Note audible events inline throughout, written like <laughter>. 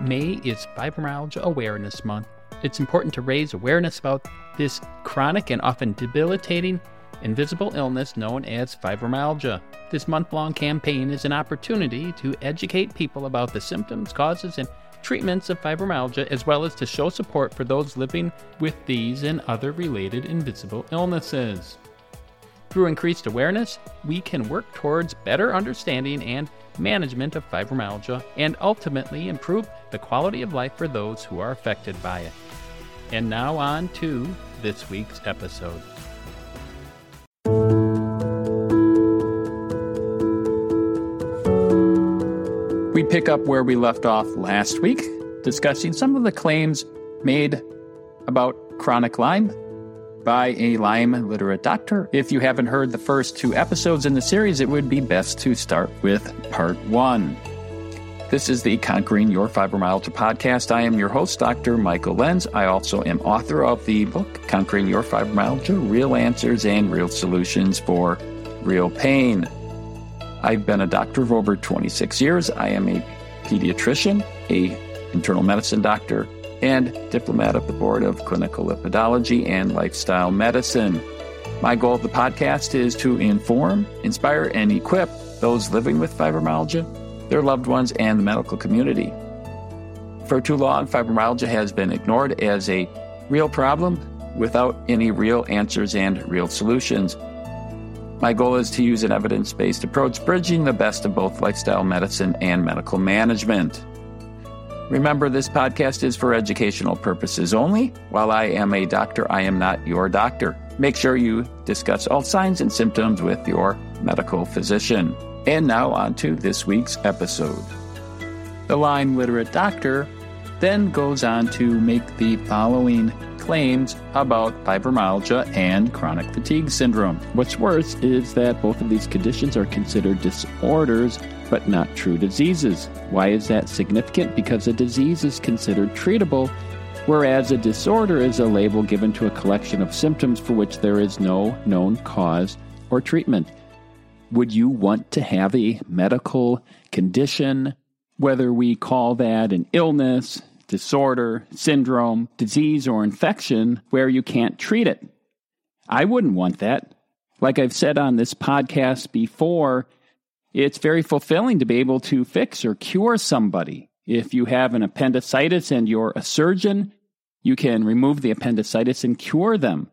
May is Fibromyalgia Awareness Month. It's important to raise awareness about this chronic and often debilitating invisible illness known as fibromyalgia. This month long campaign is an opportunity to educate people about the symptoms, causes, and treatments of fibromyalgia, as well as to show support for those living with these and other related invisible illnesses. Through increased awareness, we can work towards better understanding and management of fibromyalgia and ultimately improve the quality of life for those who are affected by it. And now on to this week's episode. We pick up where we left off last week, discussing some of the claims made about chronic Lyme by a Lyme literate doctor. If you haven't heard the first two episodes in the series, it would be best to start with part one. This is the Conquering Your Fibromyalgia podcast. I am your host, Dr. Michael Lenz. I also am author of the book, Conquering Your Fibromyalgia Real Answers and Real Solutions for Real Pain. I've been a doctor for over 26 years. I am a pediatrician, a internal medicine doctor, and diplomat of the Board of Clinical Lipidology and Lifestyle Medicine. My goal of the podcast is to inform, inspire, and equip those living with fibromyalgia, their loved ones, and the medical community. For too long, fibromyalgia has been ignored as a real problem without any real answers and real solutions. My goal is to use an evidence based approach, bridging the best of both lifestyle medicine and medical management. Remember, this podcast is for educational purposes only. While I am a doctor, I am not your doctor. Make sure you discuss all signs and symptoms with your medical physician. And now, on to this week's episode. The Lyme literate doctor then goes on to make the following claims about fibromyalgia and chronic fatigue syndrome. What's worse is that both of these conditions are considered disorders but not true diseases. Why is that significant? Because a disease is considered treatable, whereas a disorder is a label given to a collection of symptoms for which there is no known cause or treatment. Would you want to have a medical condition, whether we call that an illness, disorder, syndrome, disease, or infection, where you can't treat it? I wouldn't want that. Like I've said on this podcast before, it's very fulfilling to be able to fix or cure somebody. If you have an appendicitis and you're a surgeon, you can remove the appendicitis and cure them.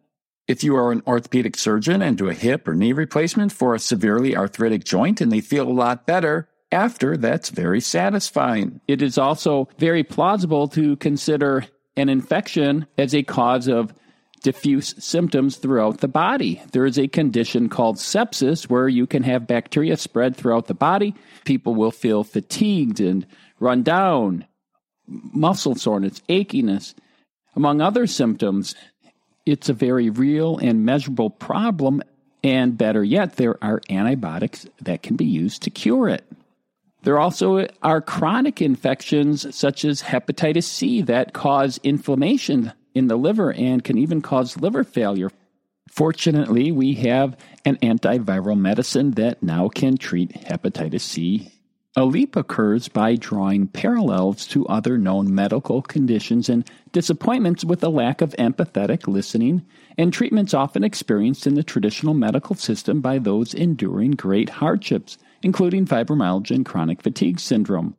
If you are an orthopedic surgeon and do a hip or knee replacement for a severely arthritic joint and they feel a lot better after, that's very satisfying. It is also very plausible to consider an infection as a cause of diffuse symptoms throughout the body. There is a condition called sepsis where you can have bacteria spread throughout the body. People will feel fatigued and run down, muscle soreness, achiness, among other symptoms. It's a very real and measurable problem, and better yet, there are antibiotics that can be used to cure it. There also are chronic infections such as hepatitis C that cause inflammation in the liver and can even cause liver failure. Fortunately, we have an antiviral medicine that now can treat hepatitis C. A leap occurs by drawing parallels to other known medical conditions and disappointments with a lack of empathetic listening and treatments often experienced in the traditional medical system by those enduring great hardships, including fibromyalgia and chronic fatigue syndrome.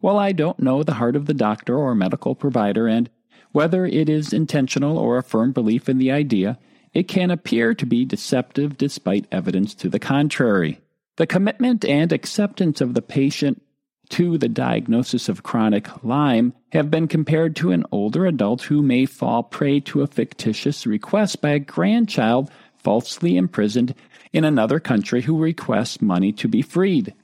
While I don't know the heart of the doctor or medical provider and whether it is intentional or a firm belief in the idea, it can appear to be deceptive despite evidence to the contrary. The commitment and acceptance of the patient to the diagnosis of chronic Lyme have been compared to an older adult who may fall prey to a fictitious request by a grandchild falsely imprisoned in another country who requests money to be freed.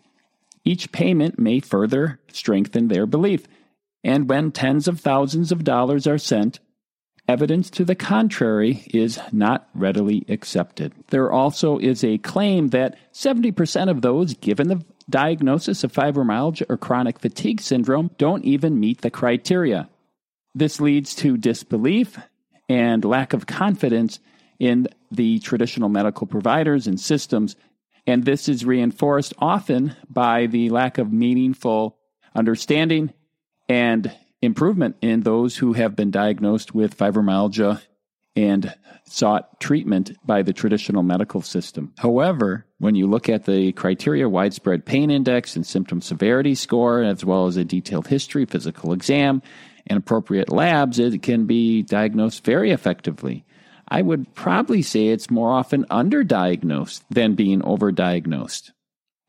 Each payment may further strengthen their belief and when tens of thousands of dollars are sent, evidence to the contrary is not readily accepted. There also is a claim that 70% of those given the diagnosis of fibromyalgia or chronic fatigue syndrome don't even meet the criteria. This leads to disbelief and lack of confidence in the traditional medical providers and systems, and this is reinforced often by the lack of meaningful understanding and improvement in those who have been diagnosed with fibromyalgia and sought treatment by the traditional medical system. However, when you look at the criteria widespread pain index and symptom severity score, as well as a detailed history, physical exam, and appropriate labs, it can be diagnosed very effectively. I would probably say it's more often underdiagnosed than being overdiagnosed.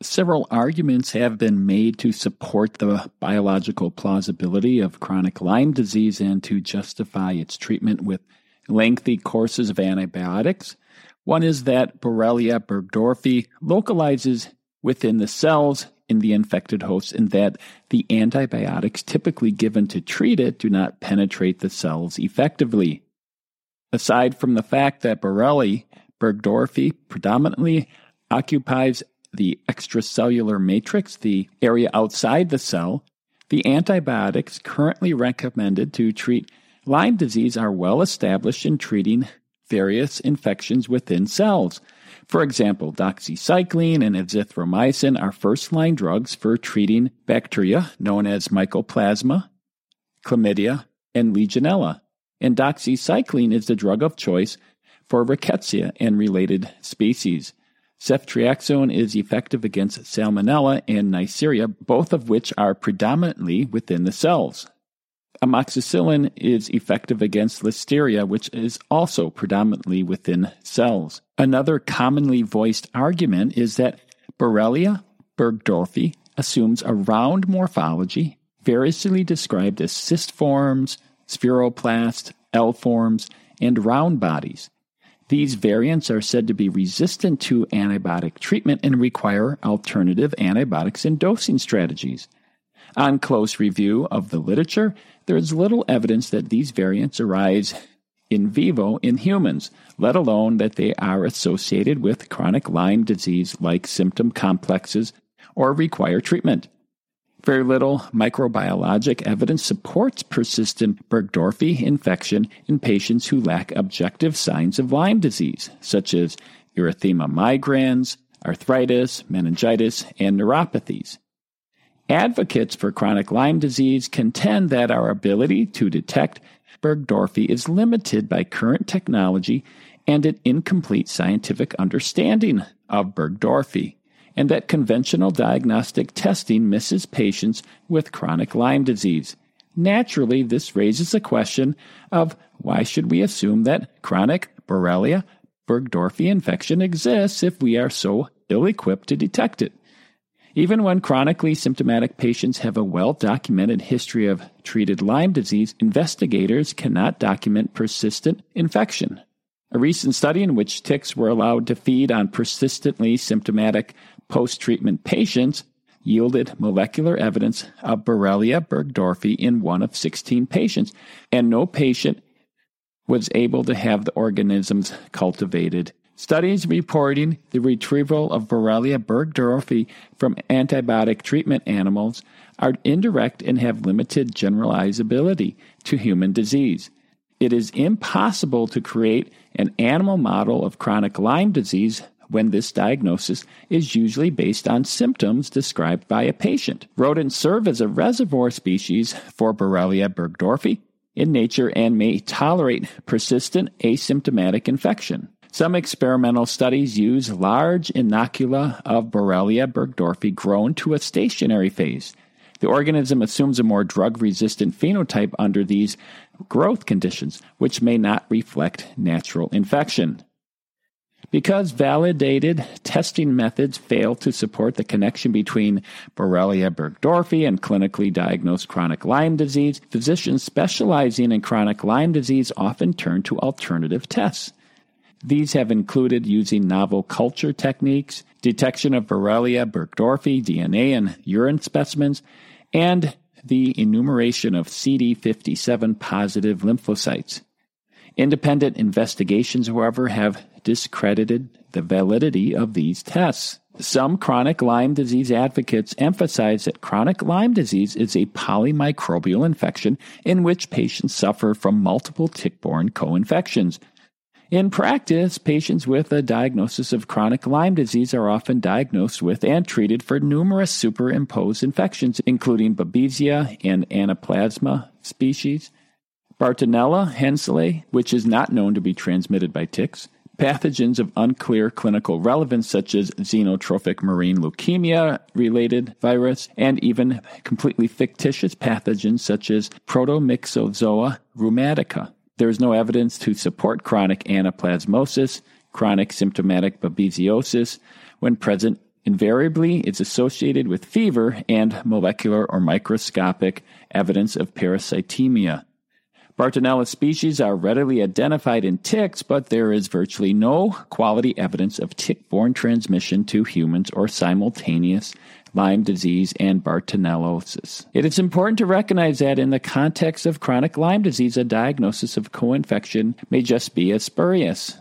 Several arguments have been made to support the biological plausibility of chronic Lyme disease and to justify its treatment with lengthy courses of antibiotics. One is that Borrelia burgdorferi localizes within the cells in the infected host and that the antibiotics typically given to treat it do not penetrate the cells effectively. Aside from the fact that Borrelia burgdorferi predominantly occupies the extracellular matrix, the area outside the cell, the antibiotics currently recommended to treat Lyme disease are well established in treating various infections within cells. For example, doxycycline and azithromycin are first line drugs for treating bacteria known as mycoplasma, chlamydia, and legionella. And doxycycline is the drug of choice for rickettsia and related species. Ceftriaxone is effective against Salmonella and Neisseria, both of which are predominantly within the cells. Amoxicillin is effective against Listeria, which is also predominantly within cells. Another commonly voiced argument is that Borrelia burgdorferi assumes a round morphology, variously described as cyst forms, spheroplast, L forms, and round bodies. These variants are said to be resistant to antibiotic treatment and require alternative antibiotics and dosing strategies. On close review of the literature, there is little evidence that these variants arise in vivo in humans, let alone that they are associated with chronic Lyme disease like symptom complexes or require treatment. Very little microbiologic evidence supports persistent Burgdorferi infection in patients who lack objective signs of Lyme disease, such as erythema migrans, arthritis, meningitis, and neuropathies. Advocates for chronic Lyme disease contend that our ability to detect Burgdorferi is limited by current technology and an incomplete scientific understanding of Burgdorferi and that conventional diagnostic testing misses patients with chronic Lyme disease. Naturally, this raises the question of why should we assume that chronic Borrelia burgdorferi infection exists if we are so ill equipped to detect it? Even when chronically symptomatic patients have a well documented history of treated Lyme disease, investigators cannot document persistent infection. A recent study in which ticks were allowed to feed on persistently symptomatic post treatment patients yielded molecular evidence of Borrelia burgdorferi in one of 16 patients, and no patient was able to have the organisms cultivated. Studies reporting the retrieval of Borrelia burgdorferi from antibiotic treatment animals are indirect and have limited generalizability to human disease. It is impossible to create an animal model of chronic Lyme disease when this diagnosis is usually based on symptoms described by a patient. Rodents serve as a reservoir species for Borrelia burgdorferi in nature and may tolerate persistent asymptomatic infection. Some experimental studies use large inocula of Borrelia burgdorferi grown to a stationary phase. The organism assumes a more drug resistant phenotype under these growth conditions, which may not reflect natural infection. Because validated testing methods fail to support the connection between Borrelia burgdorferi and clinically diagnosed chronic Lyme disease, physicians specializing in chronic Lyme disease often turn to alternative tests. These have included using novel culture techniques, detection of Borrelia burgdorferi DNA in urine specimens, and the enumeration of CD57 positive lymphocytes. Independent investigations, however, have discredited the validity of these tests. Some chronic Lyme disease advocates emphasize that chronic Lyme disease is a polymicrobial infection in which patients suffer from multiple tick borne co infections. In practice, patients with a diagnosis of chronic Lyme disease are often diagnosed with and treated for numerous superimposed infections, including Babesia and Anaplasma species, Bartonella henselae, which is not known to be transmitted by ticks, pathogens of unclear clinical relevance, such as xenotropic murine leukemia related virus, and even completely fictitious pathogens such as Protomyxozoa rheumatica. There is no evidence to support chronic anaplasmosis, chronic symptomatic babesiosis. When present, invariably it's associated with fever and molecular or microscopic evidence of parasitemia. Bartonella species are readily identified in ticks, but there is virtually no quality evidence of tick borne transmission to humans or simultaneous Lyme disease and Bartonellosis. It is important to recognize that in the context of chronic Lyme disease, a diagnosis of co infection may just be as spurious.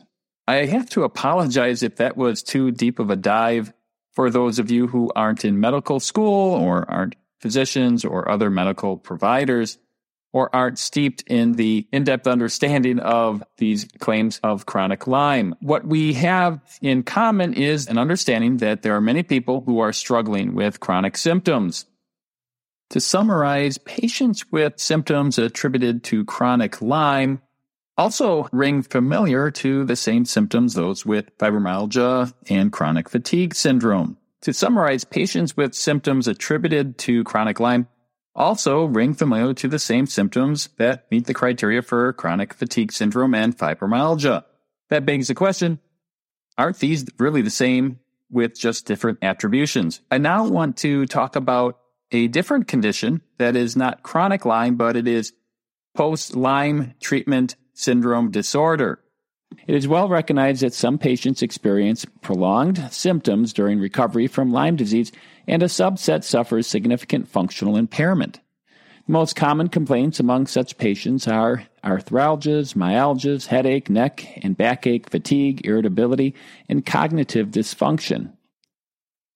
I have to apologize if that was too deep of a dive for those of you who aren't in medical school or aren't physicians or other medical providers or aren't steeped in the in-depth understanding of these claims of chronic Lyme. What we have in common is an understanding that there are many people who are struggling with chronic symptoms. To summarize, patients with symptoms attributed to chronic Lyme also ring familiar to the same symptoms those with fibromyalgia and chronic fatigue syndrome. To summarize, patients with symptoms attributed to chronic Lyme also ring familiar to the same symptoms that meet the criteria for chronic fatigue syndrome and fibromyalgia. That begs the question aren't these really the same with just different attributions? I now want to talk about a different condition that is not chronic Lyme, but it is post Lyme treatment syndrome disorder. It is well recognized that some patients experience prolonged symptoms during recovery from Lyme disease, and a subset suffers significant functional impairment. The most common complaints among such patients are arthralgias, myalgias, headache, neck and backache, fatigue, irritability, and cognitive dysfunction.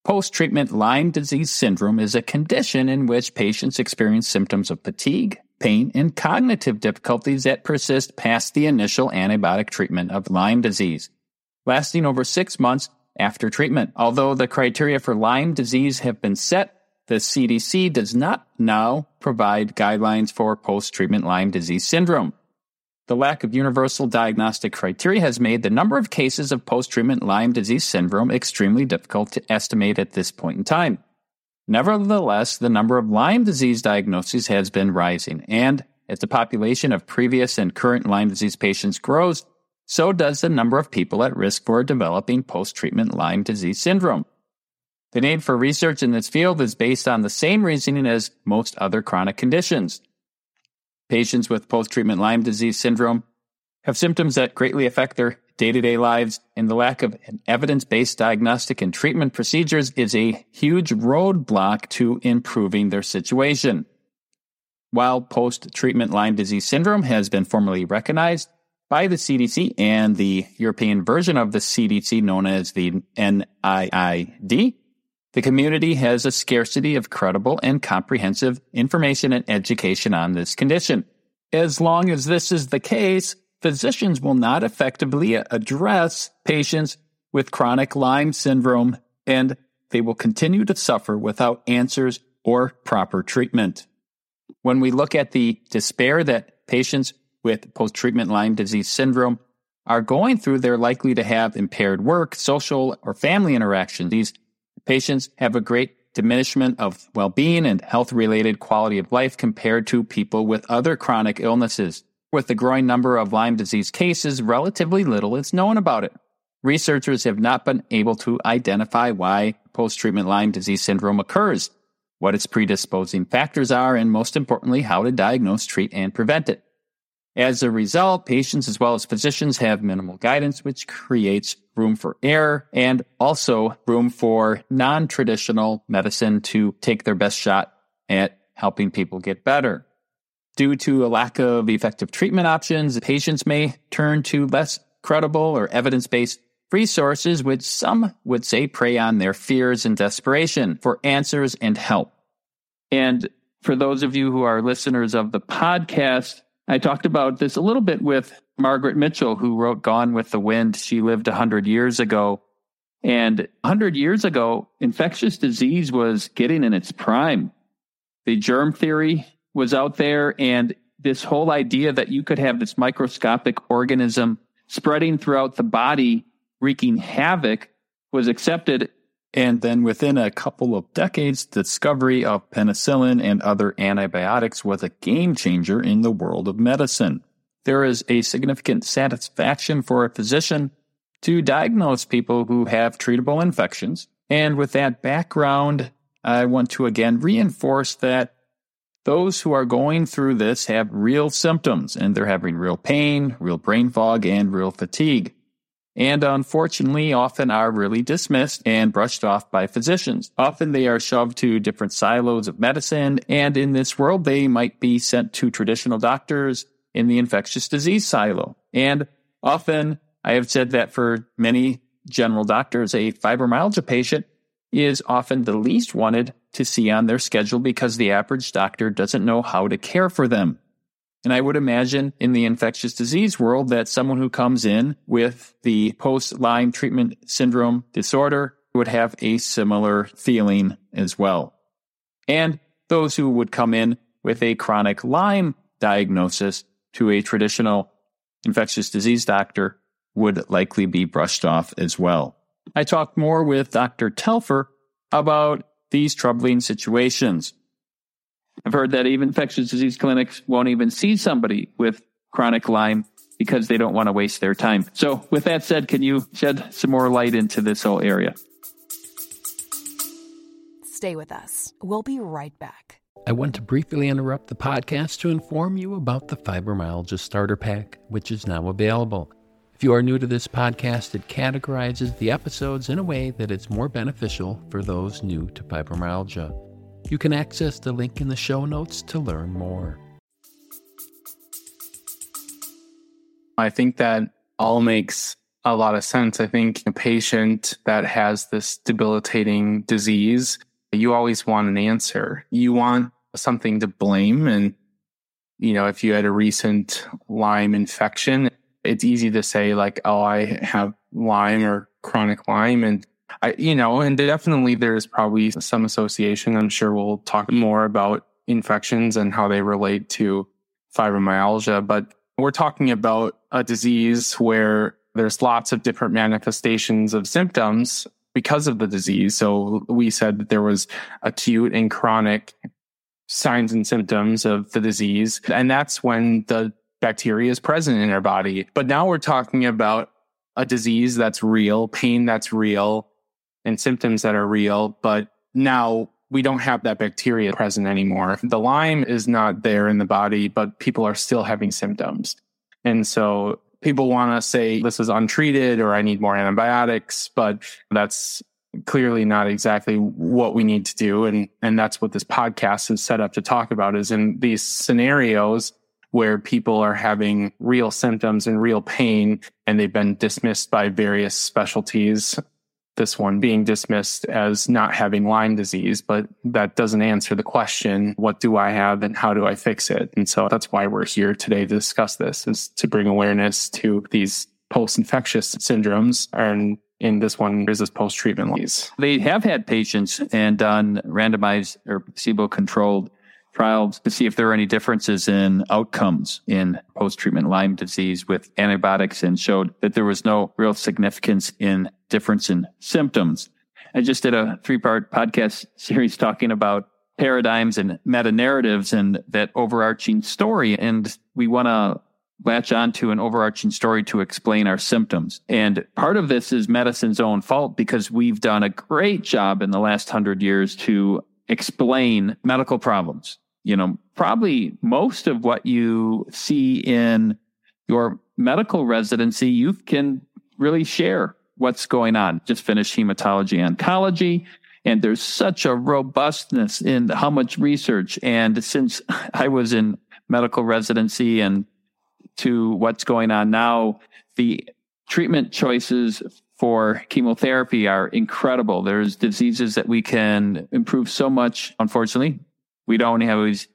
Post treatment Lyme disease syndrome is a condition in which patients experience symptoms of fatigue, pain, and cognitive difficulties that persist past the initial antibiotic treatment of Lyme disease, lasting over six months after treatment. Although the criteria for Lyme disease have been set, the CDC does not now provide guidelines for post treatment Lyme disease syndrome. The lack of universal diagnostic criteria has made the number of cases of post treatment Lyme disease syndrome extremely difficult to estimate at this point in time. Nevertheless, the number of Lyme disease diagnoses has been rising, and as the population of previous and current Lyme disease patients grows, so does the number of people at risk for developing post treatment Lyme disease syndrome. The need for research in this field is based on the same reasoning as most other chronic conditions. Patients with post treatment Lyme disease syndrome have symptoms that greatly affect their day to day lives, and the lack of evidence based diagnostic and treatment procedures is a huge roadblock to improving their situation. While post treatment Lyme disease syndrome has been formally recognized by the CDC and the European version of the CDC known as the NIID, the community has a scarcity of credible and comprehensive information and education on this condition. As long as this is the case, physicians will not effectively address patients with chronic Lyme syndrome and they will continue to suffer without answers or proper treatment. When we look at the despair that patients with post treatment Lyme disease syndrome are going through, they're likely to have impaired work, social, or family interaction. These patients have a great diminishment of well being and health related quality of life compared to people with other chronic illnesses. With the growing number of Lyme disease cases, relatively little is known about it. Researchers have not been able to identify why post treatment Lyme disease syndrome occurs, what its predisposing factors are, and most importantly, how to diagnose, treat, and prevent it. As a result, patients as well as physicians have minimal guidance, which creates room for error and also room for non traditional medicine to take their best shot at helping people get better. Due to a lack of effective treatment options, patients may turn to less credible or evidence based resources, which some would say prey on their fears and desperation for answers and help. And for those of you who are listeners of the podcast, I talked about this a little bit with Margaret Mitchell, who wrote Gone with the Wind. She lived 100 years ago. And 100 years ago, infectious disease was getting in its prime. The germ theory was out there, and this whole idea that you could have this microscopic organism spreading throughout the body, wreaking havoc, was accepted. And then within a couple of decades, the discovery of penicillin and other antibiotics was a game changer in the world of medicine. There is a significant satisfaction for a physician to diagnose people who have treatable infections. And with that background, I want to again reinforce that those who are going through this have real symptoms and they're having real pain, real brain fog, and real fatigue. And unfortunately, often are really dismissed and brushed off by physicians. Often they are shoved to different silos of medicine. And in this world, they might be sent to traditional doctors in the infectious disease silo. And often I have said that for many general doctors, a fibromyalgia patient is often the least wanted to see on their schedule because the average doctor doesn't know how to care for them. And I would imagine in the infectious disease world that someone who comes in with the post Lyme treatment syndrome disorder would have a similar feeling as well. And those who would come in with a chronic Lyme diagnosis to a traditional infectious disease doctor would likely be brushed off as well. I talked more with Dr. Telfer about these troubling situations. I've heard that even infectious disease clinics won't even see somebody with chronic Lyme because they don't want to waste their time. So, with that said, can you shed some more light into this whole area? Stay with us. We'll be right back. I want to briefly interrupt the podcast to inform you about the Fibromyalgia Starter Pack, which is now available. If you are new to this podcast, it categorizes the episodes in a way that it's more beneficial for those new to fibromyalgia. You can access the link in the show notes to learn more. I think that all makes a lot of sense. I think a patient that has this debilitating disease, you always want an answer. You want something to blame. And, you know, if you had a recent Lyme infection, it's easy to say like, oh, I have Lyme or chronic Lyme. And I, you know, and definitely there's probably some association. I'm sure we'll talk more about infections and how they relate to fibromyalgia, but we're talking about a disease where there's lots of different manifestations of symptoms because of the disease. So we said that there was acute and chronic signs and symptoms of the disease. And that's when the bacteria is present in our body. But now we're talking about a disease that's real, pain that's real, and symptoms that are real. But now we don't have that bacteria present anymore. The Lyme is not there in the body, but people are still having symptoms. And so people want to say this is untreated or I need more antibiotics, but that's clearly not exactly what we need to do. And, and that's what this podcast is set up to talk about is in these scenarios, where people are having real symptoms and real pain and they've been dismissed by various specialties. This one being dismissed as not having Lyme disease, but that doesn't answer the question, what do I have and how do I fix it? And so that's why we're here today to discuss this is to bring awareness to these post-infectious syndromes and in this one is this post-treatment disease. They have had patients and done randomized or placebo controlled trials to see if there are any differences in outcomes in post treatment Lyme disease with antibiotics and showed that there was no real significance in difference in symptoms. I just did a three part podcast series talking about paradigms and meta narratives and that overarching story. And we want to latch onto an overarching story to explain our symptoms. And part of this is medicine's own fault because we've done a great job in the last hundred years to explain medical problems you know, probably most of what you see in your medical residency, you can really share what's going on. Just finished hematology oncology. And there's such a robustness in how much research. And since <laughs> I was in medical residency and to what's going on now, the treatment choices for chemotherapy are incredible. There's diseases that we can improve so much, unfortunately, we don't always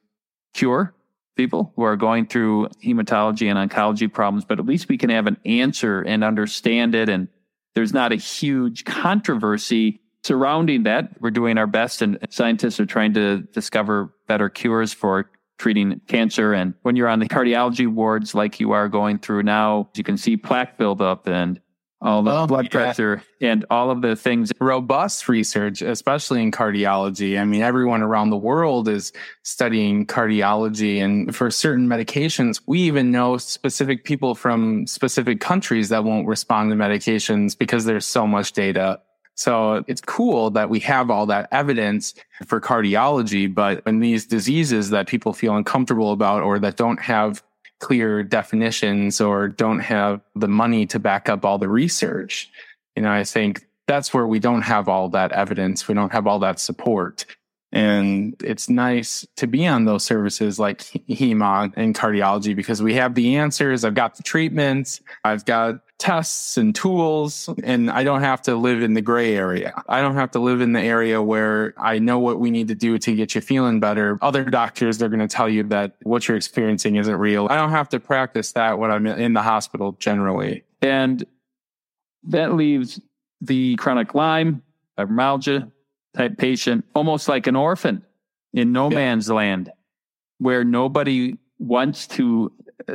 cure people who are going through hematology and oncology problems, but at least we can have an answer and understand it. And there's not a huge controversy surrounding that. We're doing our best, and scientists are trying to discover better cures for treating cancer. And when you're on the cardiology wards, like you are going through now, you can see plaque buildup and all the blood yeah. pressure and all of the things. Robust research, especially in cardiology. I mean, everyone around the world is studying cardiology. And for certain medications, we even know specific people from specific countries that won't respond to medications because there's so much data. So it's cool that we have all that evidence for cardiology, but in these diseases that people feel uncomfortable about or that don't have clear definitions or don't have the money to back up all the research. You know, I think that's where we don't have all that evidence. We don't have all that support. And it's nice to be on those services like HEMA and cardiology because we have the answers. I've got the treatments. I've got tests and tools and I don't have to live in the gray area. I don't have to live in the area where I know what we need to do to get you feeling better. Other doctors, they're going to tell you that what you're experiencing isn't real. I don't have to practice that when I'm in the hospital generally. And that leaves the chronic Lyme, fibromyalgia, type patient, almost like an orphan in no yeah. man's land where nobody wants to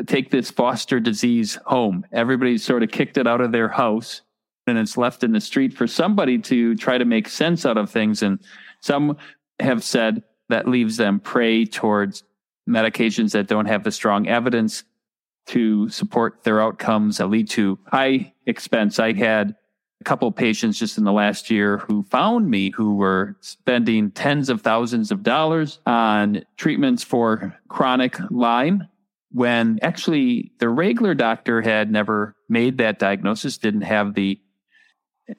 take this foster disease home. Everybody's sort of kicked it out of their house and it's left in the street for somebody to try to make sense out of things. And some have said that leaves them prey towards medications that don't have the strong evidence to support their outcomes that lead to high expense. I had a couple of patients just in the last year who found me who were spending tens of thousands of dollars on treatments for chronic Lyme when actually the regular doctor had never made that diagnosis, didn't have the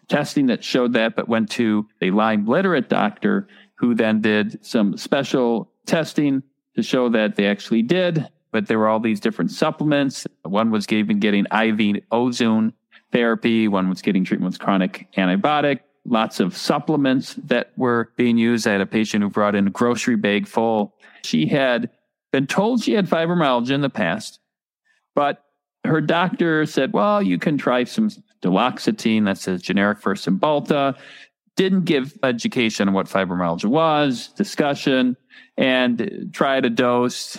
testing that showed that, but went to a Lyme literate doctor who then did some special testing to show that they actually did. But there were all these different supplements. One was even getting IV ozone therapy, one was getting treatment with chronic antibiotic, lots of supplements that were being used. I had a patient who brought in a grocery bag full. She had been told she had fibromyalgia in the past, but her doctor said, well, you can try some duloxetine, that's a generic for Cymbalta. Didn't give education on what fibromyalgia was, discussion, and tried a dose.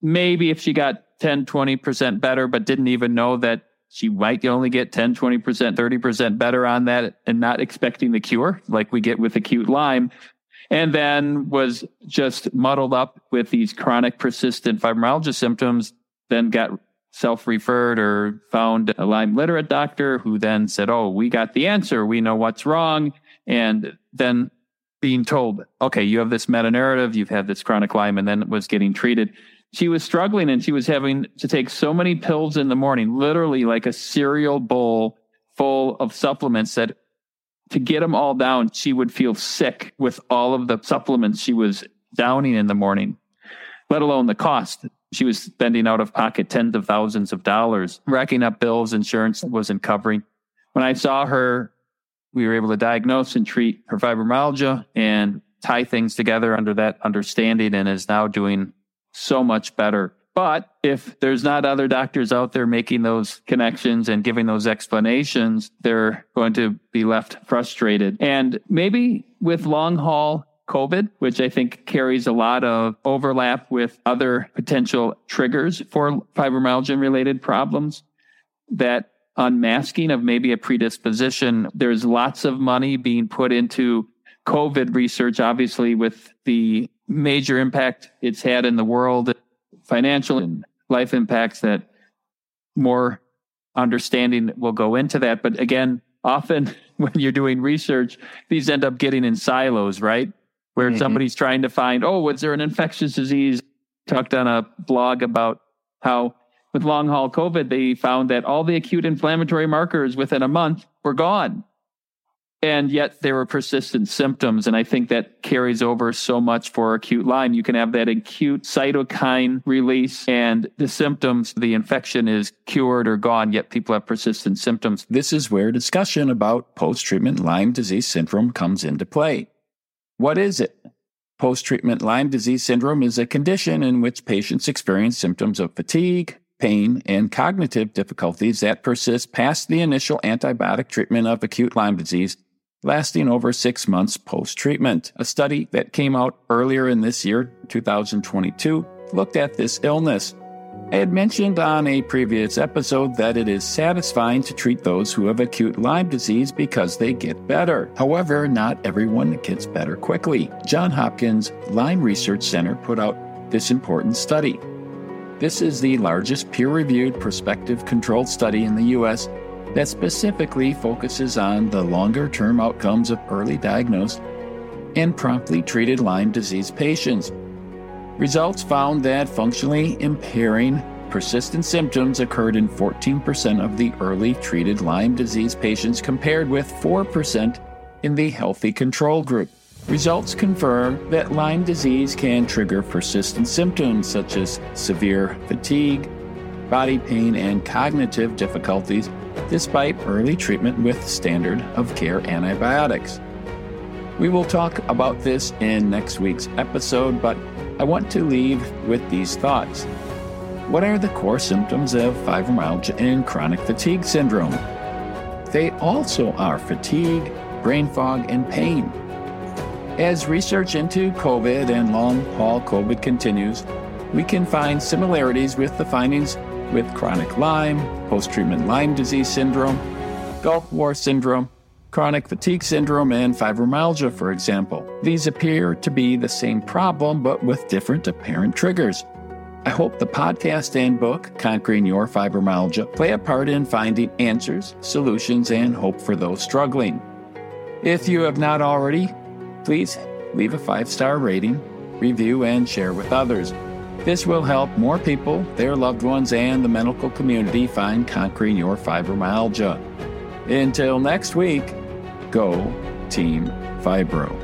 Maybe if she got 10, 20% better, but didn't even know that she might only get 10, 20%, 30% better on that and not expecting the cure like we get with acute Lyme. And then was just muddled up with these chronic persistent fibromyalgia symptoms, then got self referred or found a Lyme literate doctor who then said, Oh, we got the answer. We know what's wrong. And then being told, okay, you have this meta narrative, you've had this chronic Lyme, and then was getting treated she was struggling and she was having to take so many pills in the morning, literally like a cereal bowl full of supplements that to get them all down, she would feel sick with all of the supplements she was downing in the morning, let alone the cost. She was spending out of pocket tens of thousands of dollars, racking up bills insurance wasn't covering. When I saw her, we were able to diagnose and treat her fibromyalgia and tie things together under that understanding and is now doing so much better. But if there's not other doctors out there making those connections and giving those explanations, they're going to be left frustrated. And maybe with long haul COVID, which I think carries a lot of overlap with other potential triggers for fibromyalgia related problems, that unmasking of maybe a predisposition, there's lots of money being put into COVID research, obviously, with the major impact it's had in the world, financial and life impacts that more understanding will go into that. But again, often <laughs> when you're doing research, these end up getting in silos, right? Where mm-hmm. somebody's trying to find, oh, was there an infectious disease? Talked on a blog about how with long haul COVID, they found that all the acute inflammatory markers within a month were gone and yet there were persistent symptoms. And I think that carries over so much for acute Lyme. You can have that acute cytokine release and the symptoms, the infection is cured or gone, yet people have persistent symptoms. This is where discussion about post treatment Lyme disease syndrome comes into play. What is it? Post treatment Lyme disease syndrome is a condition in which patients experience symptoms of fatigue, pain, and cognitive difficulties that persist past the initial antibiotic treatment of acute Lyme disease, lasting over six months post treatment. A study that came out earlier in this year, 2022, looked at this illness. I had mentioned on a previous episode that it is satisfying to treat those who have acute Lyme disease because they get better. However, not everyone gets better quickly. John Hopkins Lyme Research Center put out this important study. This is the largest peer reviewed prospective controlled study in the U.S. that specifically focuses on the longer term outcomes of early diagnosed and promptly treated Lyme disease patients. Results found that functionally impairing persistent symptoms occurred in 14% of the early treated Lyme disease patients, compared with 4% in the healthy control group. Results confirm that Lyme disease can trigger persistent symptoms such as severe fatigue, body pain, and cognitive difficulties despite early treatment with standard of care antibiotics. We will talk about this in next week's episode, but I want to leave with these thoughts. What are the core symptoms of fibromyalgia and chronic fatigue syndrome? They also are fatigue, brain fog, and pain. As research into COVID and long haul COVID continues, we can find similarities with the findings with chronic Lyme, post treatment Lyme disease syndrome, Gulf War syndrome, chronic fatigue syndrome, and fibromyalgia, for example. These appear to be the same problem, but with different apparent triggers. I hope the podcast and book, Conquering Your Fibromyalgia, play a part in finding answers, solutions, and hope for those struggling. If you have not already, please leave a five star rating, review, and share with others. This will help more people, their loved ones, and the medical community find Conquering Your Fibromyalgia. Until next week, Go Team Fibro.